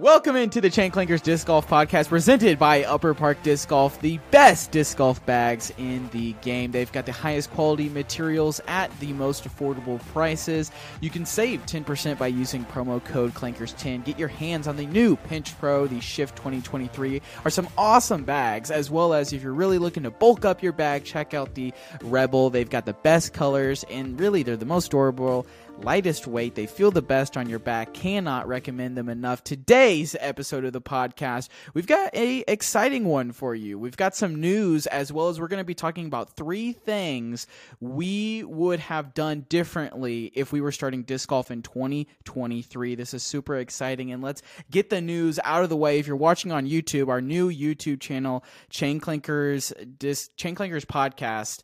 Welcome into the Chain Clankers Disc Golf Podcast presented by Upper Park Disc Golf, the best disc golf bags in the game. They've got the highest quality materials at the most affordable prices. You can save 10% by using promo code Clankers10. Get your hands on the new Pinch Pro, the Shift 2023 are some awesome bags, as well as if you're really looking to bulk up your bag, check out the Rebel. They've got the best colors and really they're the most durable lightest weight. They feel the best on your back. Cannot recommend them enough. Today's episode of the podcast, we've got a exciting one for you. We've got some news as well as we're going to be talking about three things we would have done differently if we were starting disc golf in 2023. This is super exciting and let's get the news out of the way. If you're watching on YouTube, our new YouTube channel, Chain Clankers Disc Chain Clankers podcast,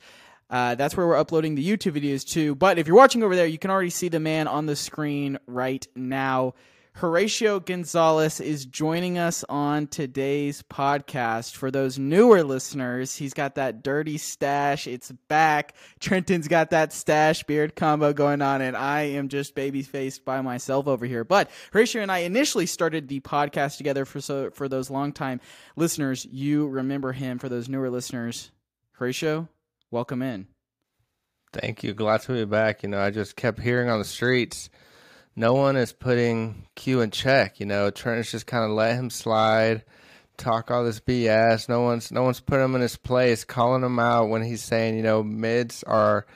uh, that's where we're uploading the YouTube videos too. But if you're watching over there, you can already see the man on the screen right now. Horatio Gonzalez is joining us on today's podcast. For those newer listeners, he's got that dirty stash. It's back. Trenton's got that stash beard combo going on, and I am just baby faced by myself over here. But Horatio and I initially started the podcast together for so for those longtime listeners. You remember him. For those newer listeners, Horatio, welcome in. Thank you. Glad to be back. You know, I just kept hearing on the streets, no one is putting Q in check. You know, Trent's just kind of let him slide, talk all this BS. No one's no one's putting him in his place, calling him out when he's saying, you know, mids are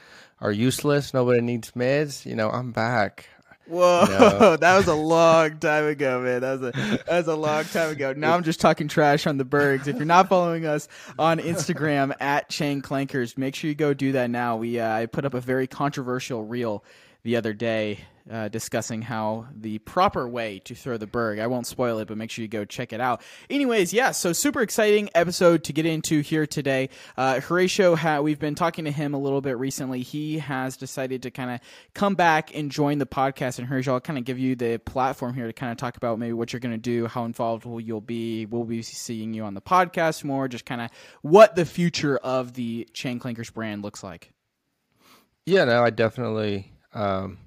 are useless. Nobody needs mids. You know, I'm back. Whoa, no. that was a long time ago, man. That was a that was a long time ago. Now I'm just talking trash on the Bergs. If you're not following us on Instagram at Chain Clankers, make sure you go do that now. We uh, I put up a very controversial reel the other day uh, discussing how the proper way to throw the berg. I won't spoil it, but make sure you go check it out. Anyways, yeah, so super exciting episode to get into here today. Uh, Horatio, ha- we've been talking to him a little bit recently. He has decided to kind of come back and join the podcast. And Horatio, I'll kind of give you the platform here to kind of talk about maybe what you're going to do, how involved will you'll be. We'll be seeing you on the podcast more, just kind of what the future of the Chain Clankers brand looks like. Yeah, no, I definitely. Um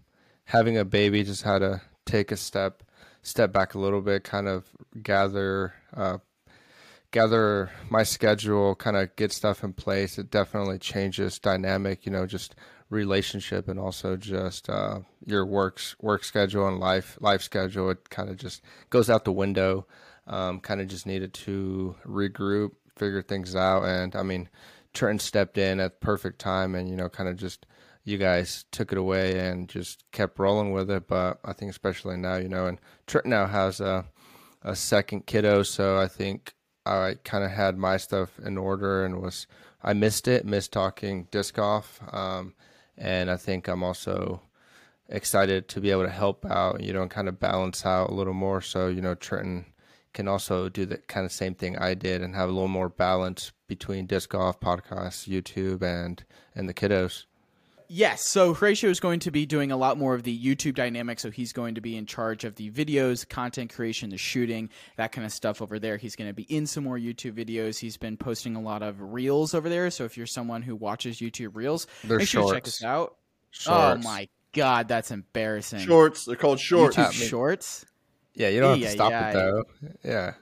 having a baby just had to take a step step back a little bit, kind of gather uh, gather my schedule, kind of get stuff in place. It definitely changes dynamic, you know, just relationship and also just uh, your works work schedule and life life schedule. It kind of just goes out the window. Um, kind of just needed to regroup, figure things out, and I mean, Trent stepped in at perfect time, and you know, kind of just you guys took it away and just kept rolling with it. But I think especially now, you know, and Trent now has a a second kiddo, so I think I kind of had my stuff in order and was I missed it, missed talking disc golf, um, and I think I'm also excited to be able to help out, you know, and kind of balance out a little more. So you know, Trenton can also do the kind of same thing I did and have a little more balance between disc golf, podcasts, YouTube, and and the kiddos. Yes, so Horatio is going to be doing a lot more of the YouTube dynamic. So he's going to be in charge of the videos, content creation, the shooting, that kind of stuff over there. He's going to be in some more YouTube videos. He's been posting a lot of reels over there. So if you're someone who watches YouTube reels, They're make shorts. sure to check us out. Oh shorts. Oh my god, that's embarrassing. Shorts. They're called shorts. YouTube I mean- shorts. Yeah, you don't have Yeah, to stop yeah, it though. Yeah.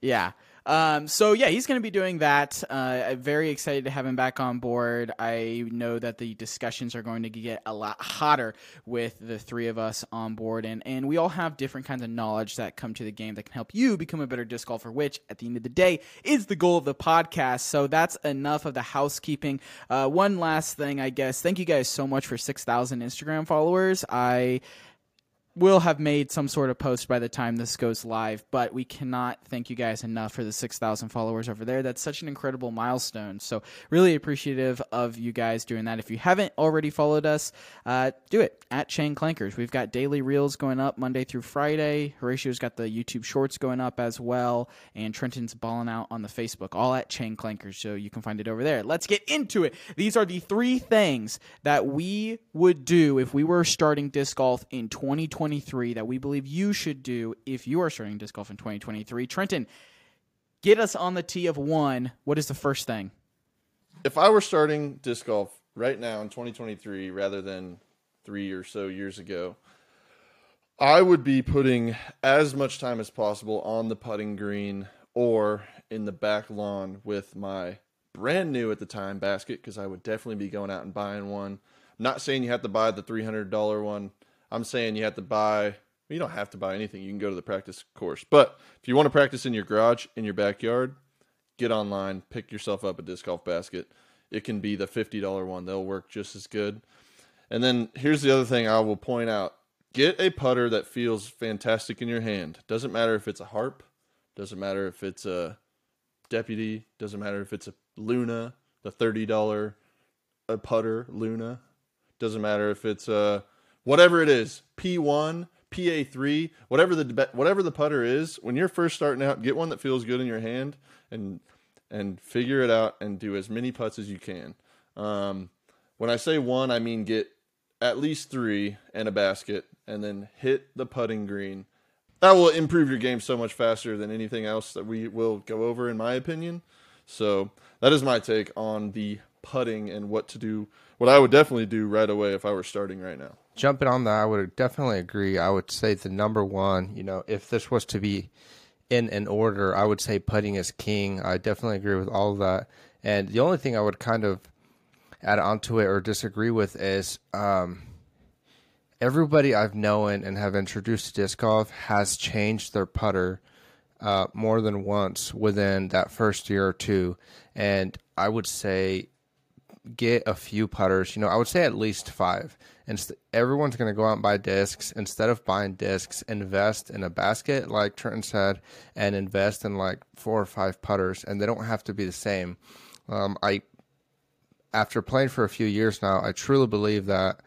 Yeah. Um, so yeah, he's going to be doing that. Uh, very excited to have him back on board. I know that the discussions are going to get a lot hotter with the three of us on board, and and we all have different kinds of knowledge that come to the game that can help you become a better disc golfer. Which, at the end of the day, is the goal of the podcast. So that's enough of the housekeeping. Uh, one last thing, I guess. Thank you guys so much for six thousand Instagram followers. I will have made some sort of post by the time this goes live, but we cannot thank you guys enough for the 6,000 followers over there. That's such an incredible milestone. So, really appreciative of you guys doing that. If you haven't already followed us, uh, do it at Chain Clankers. We've got daily reels going up Monday through Friday. Horatio's got the YouTube shorts going up as well, and Trenton's balling out on the Facebook, all at Chain Clankers. So, you can find it over there. Let's get into it. These are the three things that we would do if we were starting disc golf in 2023 that we believe you should do if you are starting disc golf in 2023. Trenton, get us on the tee of one. What is the first thing? If I were starting disc golf right now in 2023 rather than three or so years ago, I would be putting as much time as possible on the putting green or in the back lawn with my brand new at the time basket because I would definitely be going out and buying one. I'm not saying you have to buy the $300 one. I'm saying you have to buy, you don't have to buy anything. You can go to the practice course. But if you want to practice in your garage, in your backyard, get online, pick yourself up a disc golf basket. It can be the $50 one, they'll work just as good. And then here's the other thing I will point out get a putter that feels fantastic in your hand. Doesn't matter if it's a harp, doesn't matter if it's a deputy, doesn't matter if it's a Luna, the $30 a putter Luna. Doesn't matter if it's a whatever it is, P1, PA3, whatever the whatever the putter is, when you're first starting out, get one that feels good in your hand and and figure it out and do as many putts as you can. Um, when I say one, I mean get at least three and a basket, and then hit the putting green. That will improve your game so much faster than anything else that we will go over, in my opinion. So that is my take on the putting and what to do. What I would definitely do right away if I were starting right now. Jumping on that, I would definitely agree. I would say the number one, you know, if this was to be in an order, I would say putting is king. I definitely agree with all of that. And the only thing I would kind of add onto it or disagree with is um, everybody I've known and have introduced to disc golf has changed their putter uh, more than once within that first year or two. And I would say get a few putters. You know, I would say at least five. And everyone's going to go out and buy discs. Instead of buying discs, invest in a basket, like Trenton said, and invest in like four or five putters. And they don't have to be the same. Um, I after playing for a few years now, I truly believe that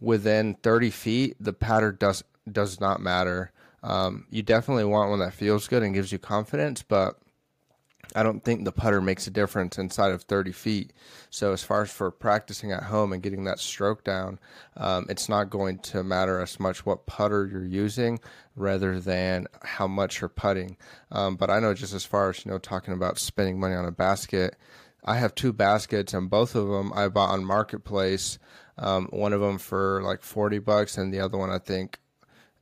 within 30 feet, the pattern does does not matter. Um, you definitely want one that feels good and gives you confidence, but I don't think the putter makes a difference inside of 30 feet. So as far as for practicing at home and getting that stroke down, um, it's not going to matter as much what putter you're using rather than how much you're putting. Um, but I know just as far as you know, talking about spending money on a basket, I have two baskets, and both of them I bought on Marketplace. Um, one of them for like forty bucks, and the other one I think,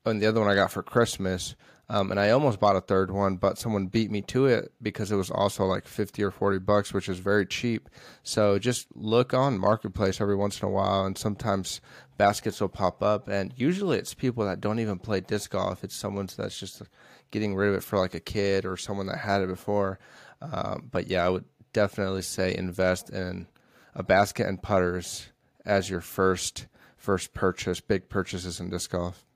and the other one I got for Christmas. Um, and I almost bought a third one, but someone beat me to it because it was also like fifty or forty bucks, which is very cheap. So just look on Marketplace every once in a while, and sometimes baskets will pop up, and usually it's people that don't even play disc golf. It's someone that's just getting rid of it for like a kid or someone that had it before. Um, but yeah, I would definitely say invest in a basket and putters as your first first purchase, big purchases in disc golf.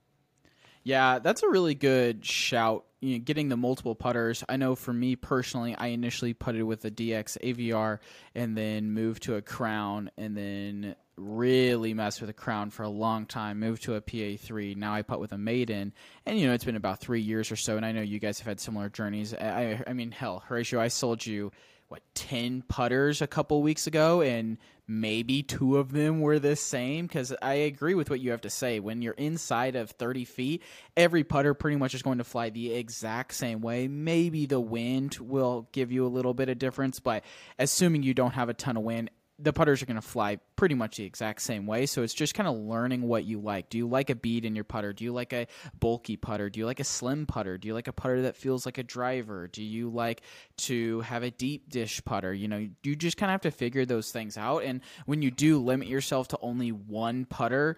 Yeah, that's a really good shout. You know, getting the multiple putters. I know for me personally, I initially putted with a DX Aviar and then moved to a Crown and then really messed with a Crown for a long time. Moved to a PA3. Now I putt with a Maiden, and you know it's been about three years or so. And I know you guys have had similar journeys. I, I mean, hell, Horatio, I sold you what 10 putters a couple weeks ago and maybe two of them were the same? Because i agree with what you have to say. When you're inside of 30 feet every putter pretty much is going to fly the exact same way. Maybe the wind will give you a little bit of difference but assuming you don't have a ton of wind the putters are going to fly pretty much the exact same way. So it's just kind of learning what you like. Do you like a bead in your putter? Do you like a bulky putter? Do you like a slim putter? Do you like a putter that feels like a driver? Do you like to have a deep dish putter? You know, you just kind of have to figure those things out. And when you do limit yourself to only one putter,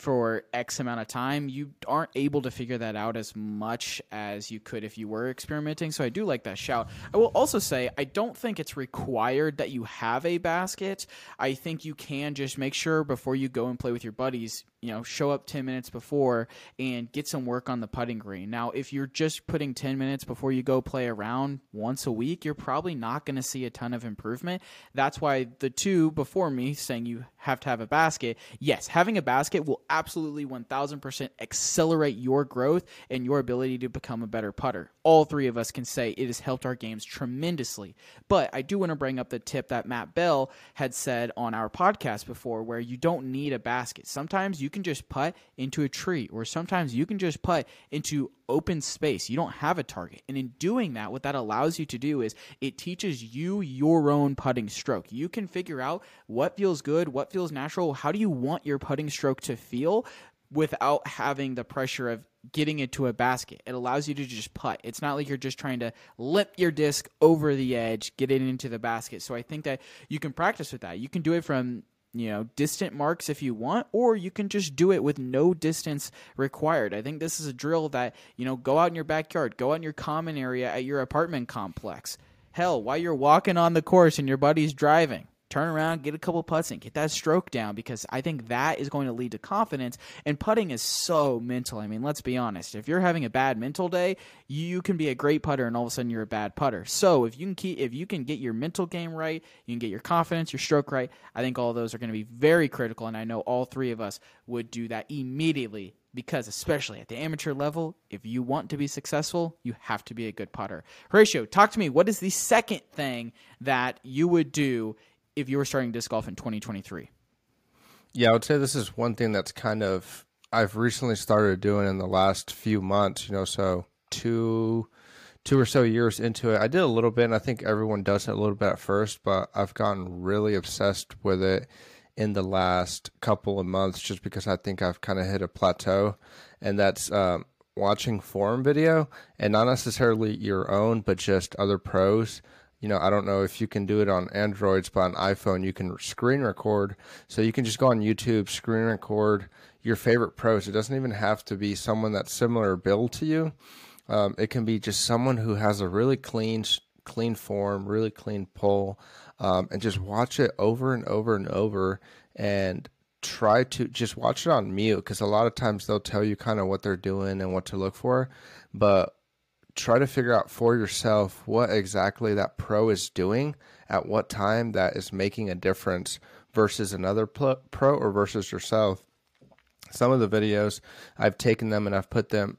for X amount of time, you aren't able to figure that out as much as you could if you were experimenting. So I do like that shout. I will also say I don't think it's required that you have a basket. I think you can just make sure before you go and play with your buddies, you know, show up 10 minutes before and get some work on the putting green. Now, if you're just putting 10 minutes before you go play around once a week, you're probably not going to see a ton of improvement. That's why the two before me saying you have to have a basket, yes, having a basket will absolutely 1000% accelerate your growth and your ability to become a better putter. All three of us can say it has helped our games tremendously. But I do want to bring up the tip that Matt Bell had said on our podcast before where you don't need a basket. Sometimes you can just putt into a tree, or sometimes you can just putt into open space. You don't have a target. And in doing that, what that allows you to do is it teaches you your own putting stroke. You can figure out what feels good, what feels natural, how do you want your putting stroke to feel without having the pressure of getting into a basket. It allows you to just putt. It's not like you're just trying to lip your disc over the edge, get it into the basket. So I think that you can practice with that. You can do it from you know distant marks if you want or you can just do it with no distance required i think this is a drill that you know go out in your backyard go out in your common area at your apartment complex hell while you're walking on the course and your buddy's driving turn around, get a couple putts and get that stroke down because I think that is going to lead to confidence. And putting is so mental. I mean, let's be honest. If you're having a bad mental day, you can be a great putter and all of a sudden you're a bad putter. So if you can keep if you can get your mental game right, you can get your confidence, your stroke right, I think all those are going to be very critical and I know all three of us would do that immediately because especially at the amateur level, if you want to be successful, you have to be a good putter. Horatio, talk to me. What is the second thing that you would do if you were starting disc golf in 2023? Yeah, I would say this is one thing that's kind of I've recently started doing in the last few months. You know, so two two or so years into it, I did a little bit, and I think everyone does it a little bit at first, but I've gotten really obsessed with it in the last couple of months, just because I think I've kind of hit a plateau, and that's um, watching forum video, and not necessarily your own, but just other pros you know, I don't know if you can do it on Androids, but on iPhone, you can screen record. So you can just go on YouTube, screen record your favorite pros. It doesn't even have to be someone that's similar build to you. Um, it can be just someone who has a really clean, clean form, really clean pull, um, and just watch it over and over and over, and try to just watch it on mute because a lot of times they'll tell you kind of what they're doing and what to look for, but try to figure out for yourself what exactly that pro is doing at what time that is making a difference versus another pro or versus yourself. Some of the videos I've taken them and I've put them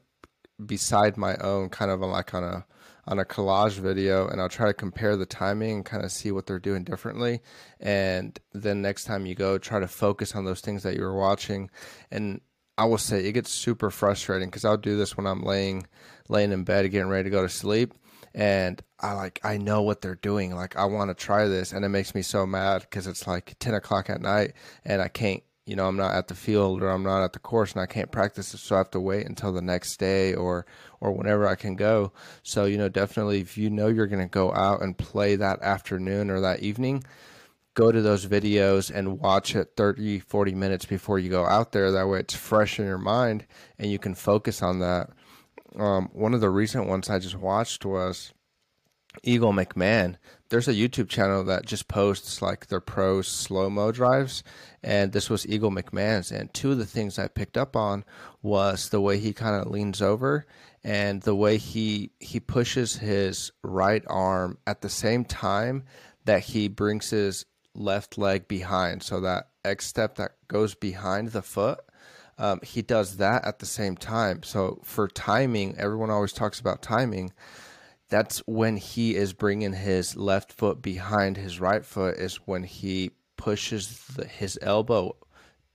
beside my own kind of like on a on a collage video and I'll try to compare the timing and kind of see what they're doing differently and then next time you go try to focus on those things that you were watching and I will say it gets super frustrating because I'll do this when I'm laying laying in bed getting ready to go to sleep and I like I know what they're doing. Like I want to try this, and it makes me so mad because it's like ten o'clock at night, and I can't. You know, I'm not at the field or I'm not at the course, and I can't practice it, so I have to wait until the next day or or whenever I can go. So you know, definitely, if you know you're going to go out and play that afternoon or that evening, go to those videos and watch it 30 40 minutes before you go out there that way it's fresh in your mind and you can focus on that um, one of the recent ones I just watched was Eagle McMahon. There's a YouTube channel that just posts like their pro slow mo drives, and this was Eagle McMahon's. And two of the things I picked up on was the way he kind of leans over and the way he he pushes his right arm at the same time that he brings his left leg behind, so that X step that goes behind the foot um, he does that at the same time. So for timing, everyone always talks about timing. That's when he is bringing his left foot behind his right foot. Is when he pushes the, his elbow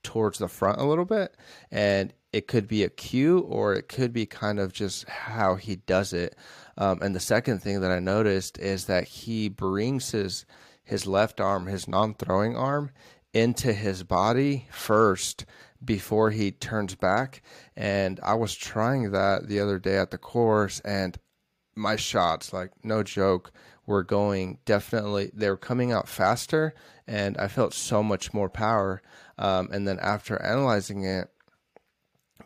towards the front a little bit, and it could be a cue or it could be kind of just how he does it. Um, and the second thing that I noticed is that he brings his his left arm, his non-throwing arm, into his body first before he turns back. And I was trying that the other day at the course, and my shots, like no joke, were going definitely, they were coming out faster, and I felt so much more power. Um, and then after analyzing it,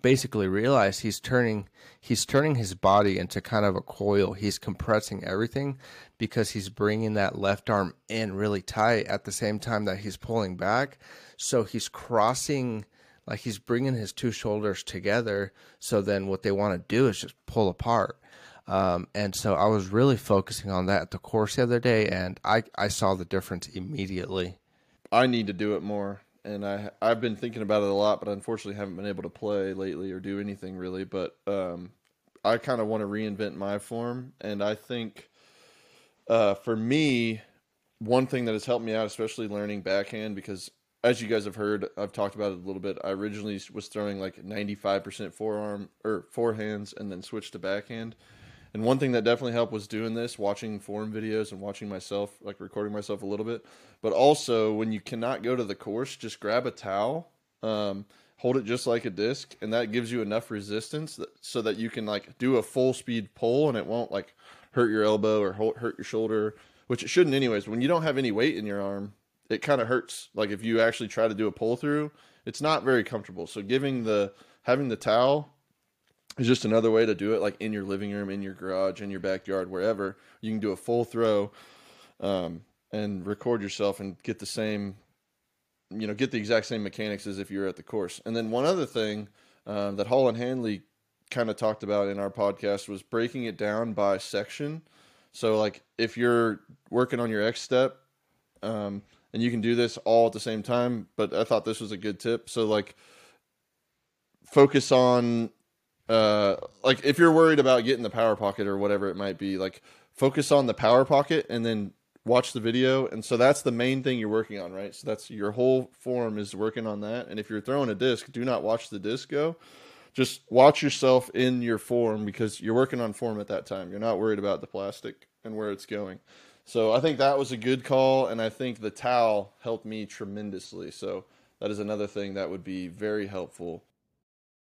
basically realize he's turning he's turning his body into kind of a coil. He's compressing everything because he's bringing that left arm in really tight at the same time that he's pulling back. So he's crossing like he's bringing his two shoulders together. So then what they want to do is just pull apart. Um, and so I was really focusing on that at the course the other day, and I, I saw the difference immediately. I need to do it more, and I I've been thinking about it a lot, but unfortunately haven't been able to play lately or do anything really. But um, I kind of want to reinvent my form, and I think uh, for me, one thing that has helped me out, especially learning backhand, because as you guys have heard, I've talked about it a little bit. I originally was throwing like 95% forearm or forehands and then switched to backhand. And one thing that definitely helped was doing this, watching forum videos and watching myself, like recording myself a little bit. But also, when you cannot go to the course, just grab a towel, um, hold it just like a disc, and that gives you enough resistance that, so that you can like do a full speed pull and it won't like hurt your elbow or hurt your shoulder, which it shouldn't anyways. When you don't have any weight in your arm, it kind of hurts. Like if you actually try to do a pull through, it's not very comfortable. So giving the having the towel is just another way to do it, like in your living room, in your garage, in your backyard, wherever you can do a full throw, um, and record yourself and get the same, you know, get the exact same mechanics as if you're at the course. And then one other thing um, that Holyn Handley kind of talked about in our podcast was breaking it down by section. So like if you're working on your X step, um, and you can do this all at the same time, but I thought this was a good tip. So like focus on uh like if you're worried about getting the power pocket or whatever it might be, like focus on the power pocket and then watch the video and so that's the main thing you're working on right so that's your whole form is working on that and if you're throwing a disc do not watch the disc go just watch yourself in your form because you're working on form at that time. You're not worried about the plastic and where it's going. So I think that was a good call, and I think the towel helped me tremendously. So that is another thing that would be very helpful.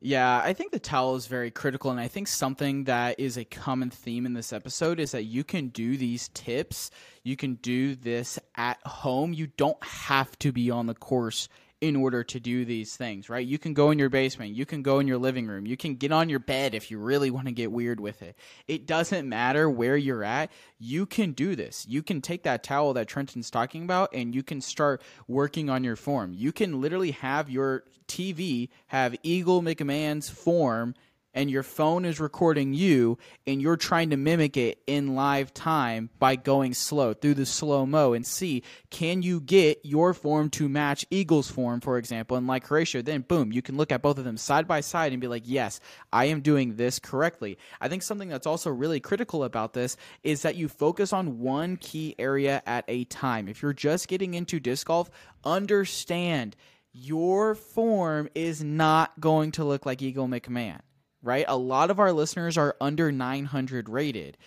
Yeah, I think the towel is very critical, and I think something that is a common theme in this episode is that you can do these tips, you can do this at home. You don't have to be on the course in order to do these things, right? You can go in your basement, you can go in your living room, you can get on your bed if you really want to get weird with it. It doesn't matter where you're at, you can do this. You can take that towel that Trenton's talking about and you can start working on your form. You can literally have your TV have Eagle McMahon's form and your phone is recording you and you're trying to mimic it in live time by going slow through the slow mo and see can you get your form to match Eagle's form, for example, and like Horatio, then boom, you can look at both of them side by side and be like, yes, I am doing this correctly. I think something that's also really critical about this is that you focus on one key area at a time. If you're just getting into disc golf, understand your form is not going to look like Eagle McMahon right? A lot of our listeners are under 900 rated.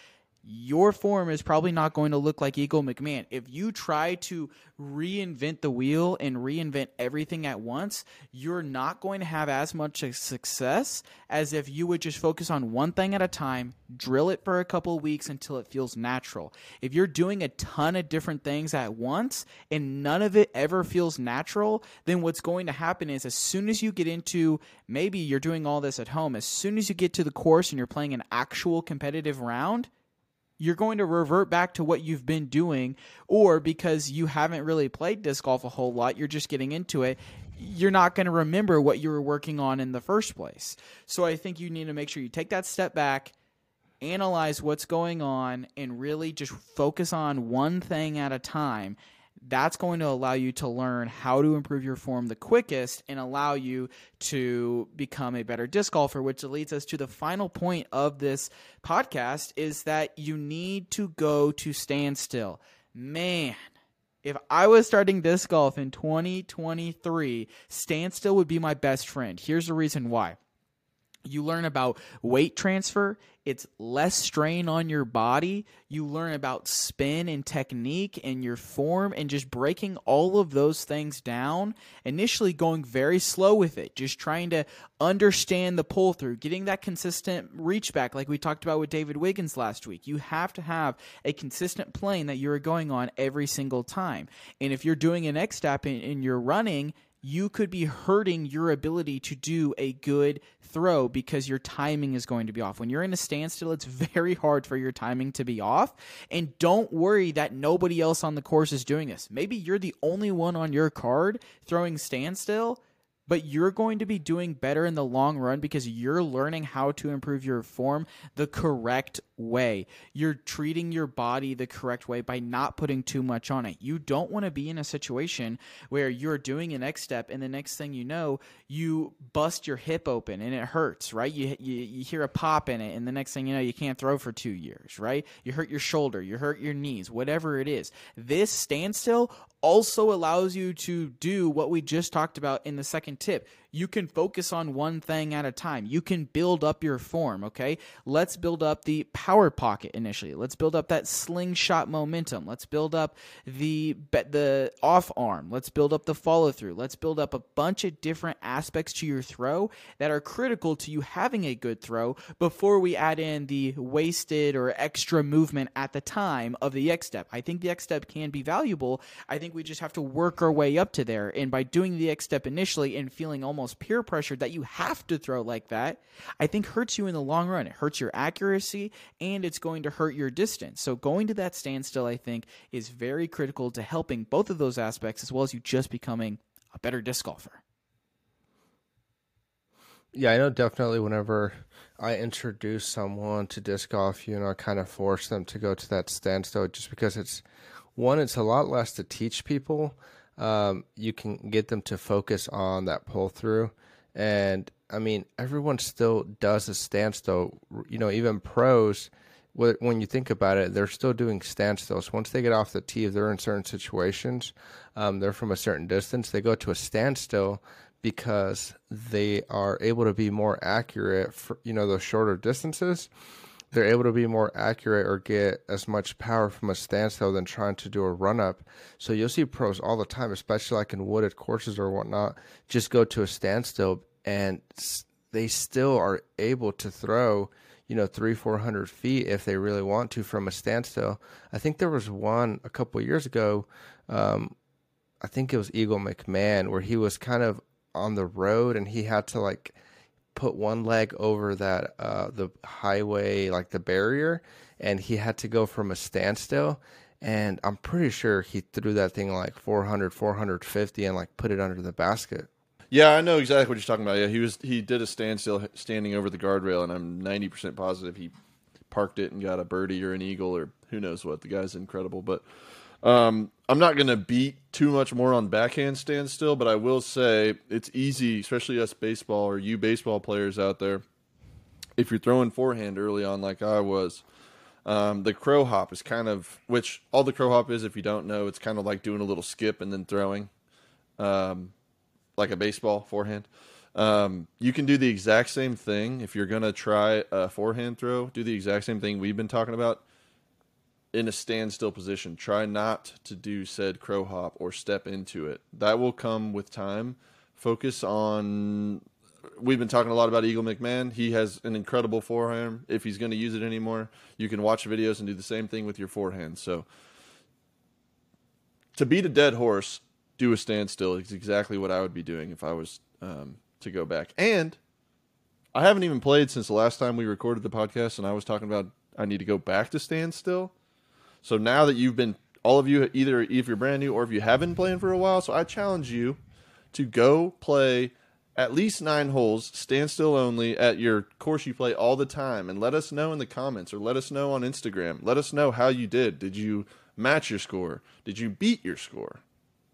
Your form is probably not going to look like Eagle McMahon. If you try to reinvent the wheel and reinvent everything at once, you're not going to have as much success as if you would just focus on one thing at a time, drill it for a couple weeks until it feels natural. If you're doing a ton of different things at once and none of it ever feels natural, then what's going to happen is as soon as you get into maybe you're doing all this at home, as soon as you get to the course and you're playing an actual competitive round, you're going to revert back to what you've been doing, or because you haven't really played disc golf a whole lot, you're just getting into it. You're not going to remember what you were working on in the first place. So I think you need to make sure you take that step back, analyze what's going on, and really just focus on one thing at a time that's going to allow you to learn how to improve your form the quickest and allow you to become a better disc golfer which leads us to the final point of this podcast is that you need to go to standstill man if I was starting disc golf in 2023, standstill would be my best friend. Here's the reason why. You learn about weight transfer. It's less strain on your body. You learn about spin and technique and your form and just breaking all of those things down. Initially, going very slow with it, just trying to understand the pull through, getting that consistent reach back, like we talked about with David Wiggins last week. You have to have a consistent plane that you're going on every single time. And if you're doing an X step and you're running, you could be hurting your ability to do a good throw because your timing is going to be off. When you're in a standstill, it's very hard for your timing to be off. And don't worry that nobody else on the course is doing this. Maybe you're the only one on your card throwing standstill but you're going to be doing better in the long run because you're learning how to improve your form the correct way. You're treating your body the correct way by not putting too much on it. You don't want to be in a situation where you're doing an X step and the next thing you know, you bust your hip open and it hurts, right? You, you, you hear a pop in it and the next thing you know, you can't throw for two years, right? You hurt your shoulder, you hurt your knees, whatever it is. This standstill also allows you to do what we just talked about in the second tip. You can focus on one thing at a time. You can build up your form, okay? Let's build up the power pocket initially. Let's build up that slingshot momentum. Let's build up the the off arm. Let's build up the follow through. Let's build up a bunch of different aspects to your throw that are critical to you having a good throw before we add in the wasted or extra movement at the time of the X step. I think the X step can be valuable. I think we just have to work our way up to there. And by doing the X step initially and feeling almost peer pressure that you have to throw like that, I think hurts you in the long run. It hurts your accuracy and it's going to hurt your distance. So going to that standstill, I think, is very critical to helping both of those aspects as well as you just becoming a better disc golfer. Yeah, I know definitely whenever I introduce someone to disc golf, you know, I kind of force them to go to that standstill just because it's one, it's a lot less to teach people. Um, you can get them to focus on that pull through. And I mean, everyone still does a standstill. You know, even pros, when you think about it, they're still doing standstills. Once they get off the tee, if they're in certain situations, um, they're from a certain distance, they go to a standstill because they are able to be more accurate for you know those shorter distances they're able to be more accurate or get as much power from a standstill than trying to do a run up. So you'll see pros all the time, especially like in wooded courses or whatnot, just go to a standstill and they still are able to throw, you know, three, four hundred feet if they really want to from a standstill. I think there was one a couple years ago. Um, I think it was Eagle McMahon where he was kind of on the road and he had to like put one leg over that uh, the highway like the barrier and he had to go from a standstill. And i'm pretty sure he threw that thing like 400 450 and like put it under the basket. Yeah i know exactly what you're talking about. Yeah he was he did a standstill standing over the guardrail and i'm 90% positive he parked it and got a birdie or an eagle or who knows what. The guy's incredible. But um, I'm not going to beat too much more on backhand standstill, but I will say it's easy, especially us baseball or you baseball players out there. If you're throwing forehand early on, like I was, um, the crow hop is kind of which all the crow hop is. If you don't know, it's kind of like doing a little skip and then throwing, um, like a baseball forehand. Um, you can do the exact same thing if you're gonna try a forehand throw. Do the exact same thing we've been talking about in a standstill position. Try not to do said crow hop or step into it. That will come with time. Focus on. We've been talking a lot about Eagle McMahon. He has an incredible forehand. If he's going to use it anymore, you can watch videos and do the same thing with your forehand. So, to beat a dead horse, do a standstill is exactly what I would be doing if I was um, to go back. And I haven't even played since the last time we recorded the podcast, and I was talking about I need to go back to standstill. So now that you've been, all of you, either if you're brand new or if you haven't been playing for a while, so I challenge you to go play at least nine holes, standstill only, at your course you play all the time, and let us know in the comments or let us know on Instagram. Let us know how you did. Did you match your score? Did you beat your score?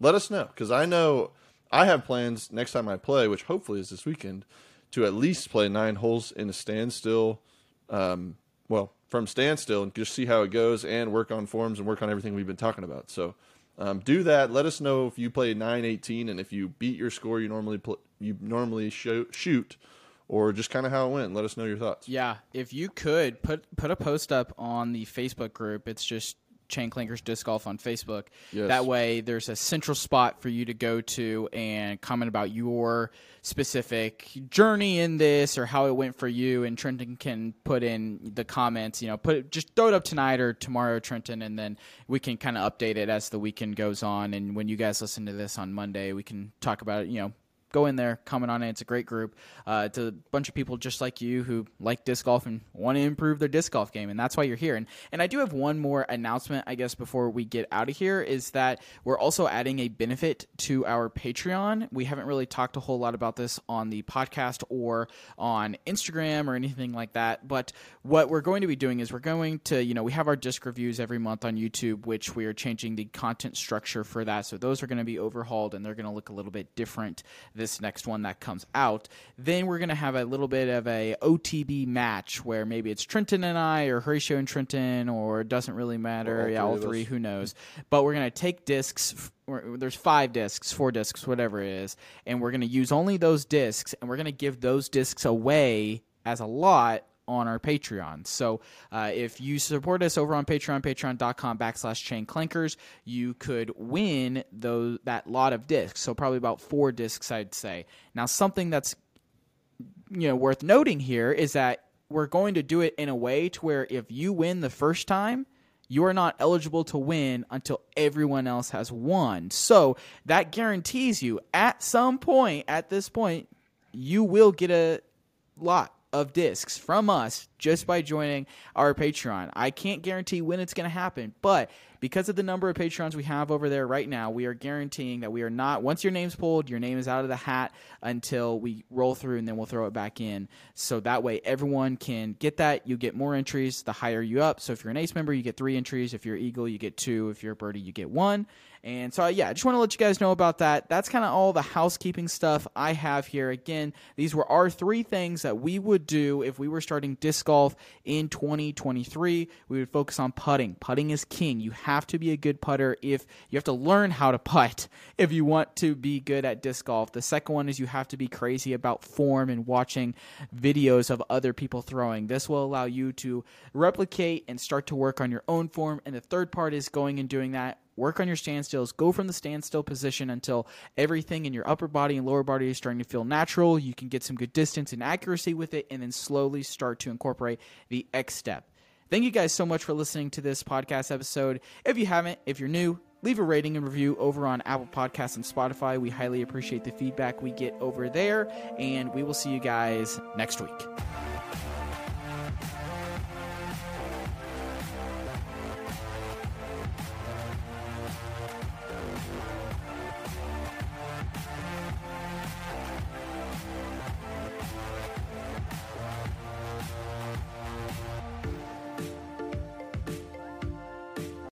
Let us know because I know I have plans next time I play, which hopefully is this weekend, to at least play nine holes in a standstill. Um, well, from standstill and just see how it goes and work on forms and work on everything we've been talking about. So um, do that. Let us know if you play 918 and if you beat your score you normally pl- you normally shoot or just kind of how it went. Let us know your thoughts. Yeah, if you could put put a post up on the Facebook group. It's just Chain Clankers Disc Golf on Facebook. Yes. That way, there's a central spot for you to go to and comment about your specific journey in this or how it went for you. And Trenton can put in the comments. You know, put just throw it up tonight or tomorrow, Trenton, and then we can kind of update it as the weekend goes on. And when you guys listen to this on Monday, we can talk about it. You know go in there, comment on it. It's a great group. Uh, it's a bunch of people just like you who like disc golf and want to improve their disc golf game, and that's why you're here. And and I do have one more announcement, I guess, before we get out of here, is that we're also adding a benefit to our Patreon. We haven't really talked a whole lot about this on the podcast or on Instagram or anything like that, but what we're going to be doing is we're going to, you know, we have our disc reviews every month on YouTube, which we are changing the content structure for that. So those are going to be overhauled and they're going to look a little bit different this next one that comes out. Then we're going to have a little bit of a OTB match where maybe it's Trenton and I, or Horatio and Trenton, or it doesn't really matter. all yeah, all three, who knows. But we're going to take discs. There's five discs, four discs, whatever it is, and we're going to use only those discs, and we're going to give those discs away as a lot on our Patreon. So uh, if you support us over on Patreon, patreon.com backslash chain clankers, you could win those that lot of discs. So probably about four discs, I'd say. Now, something that's you know worth noting here is that we're going to do it in a way to where if you win the first time you are not eligible to win until everyone else has won so that guarantees you at some point at this point you will get a lot of discs from us just by joining our Patreon. I can't guarantee when it's going to happen, but because of the number of Patrons we have over there right now, we are guaranteeing that we are not, once your name's pulled, your name is out of the hat until we roll through and then we'll throw it back in. So that way everyone can get that. You get more entries the higher you up. So if you're an ace member, you get three entries. If you're Eagle, you get two. If you're a birdie, you get one. And so, yeah, I just want to let you guys know about that. That's kind of all the housekeeping stuff I have here. Again, these were our three things that we would do if we were starting disc golf in 2023. We would focus on putting. Putting is king. You have to be a good putter if you have to learn how to putt if you want to be good at disc golf. The second one is you have to be crazy about form and watching videos of other people throwing. This will allow you to replicate and start to work on your own form. And the third part is going and doing that work on your standstills go from the standstill position until everything in your upper body and lower body is starting to feel natural. You can get some good distance and accuracy with it and then slowly start to incorporate the x step. Thank you guys so much for listening to this podcast episode. If you haven't if you're new leave a rating and review over on apple podcasts and spotify. We highly appreciate the feedback we get over there and we will see you guys next week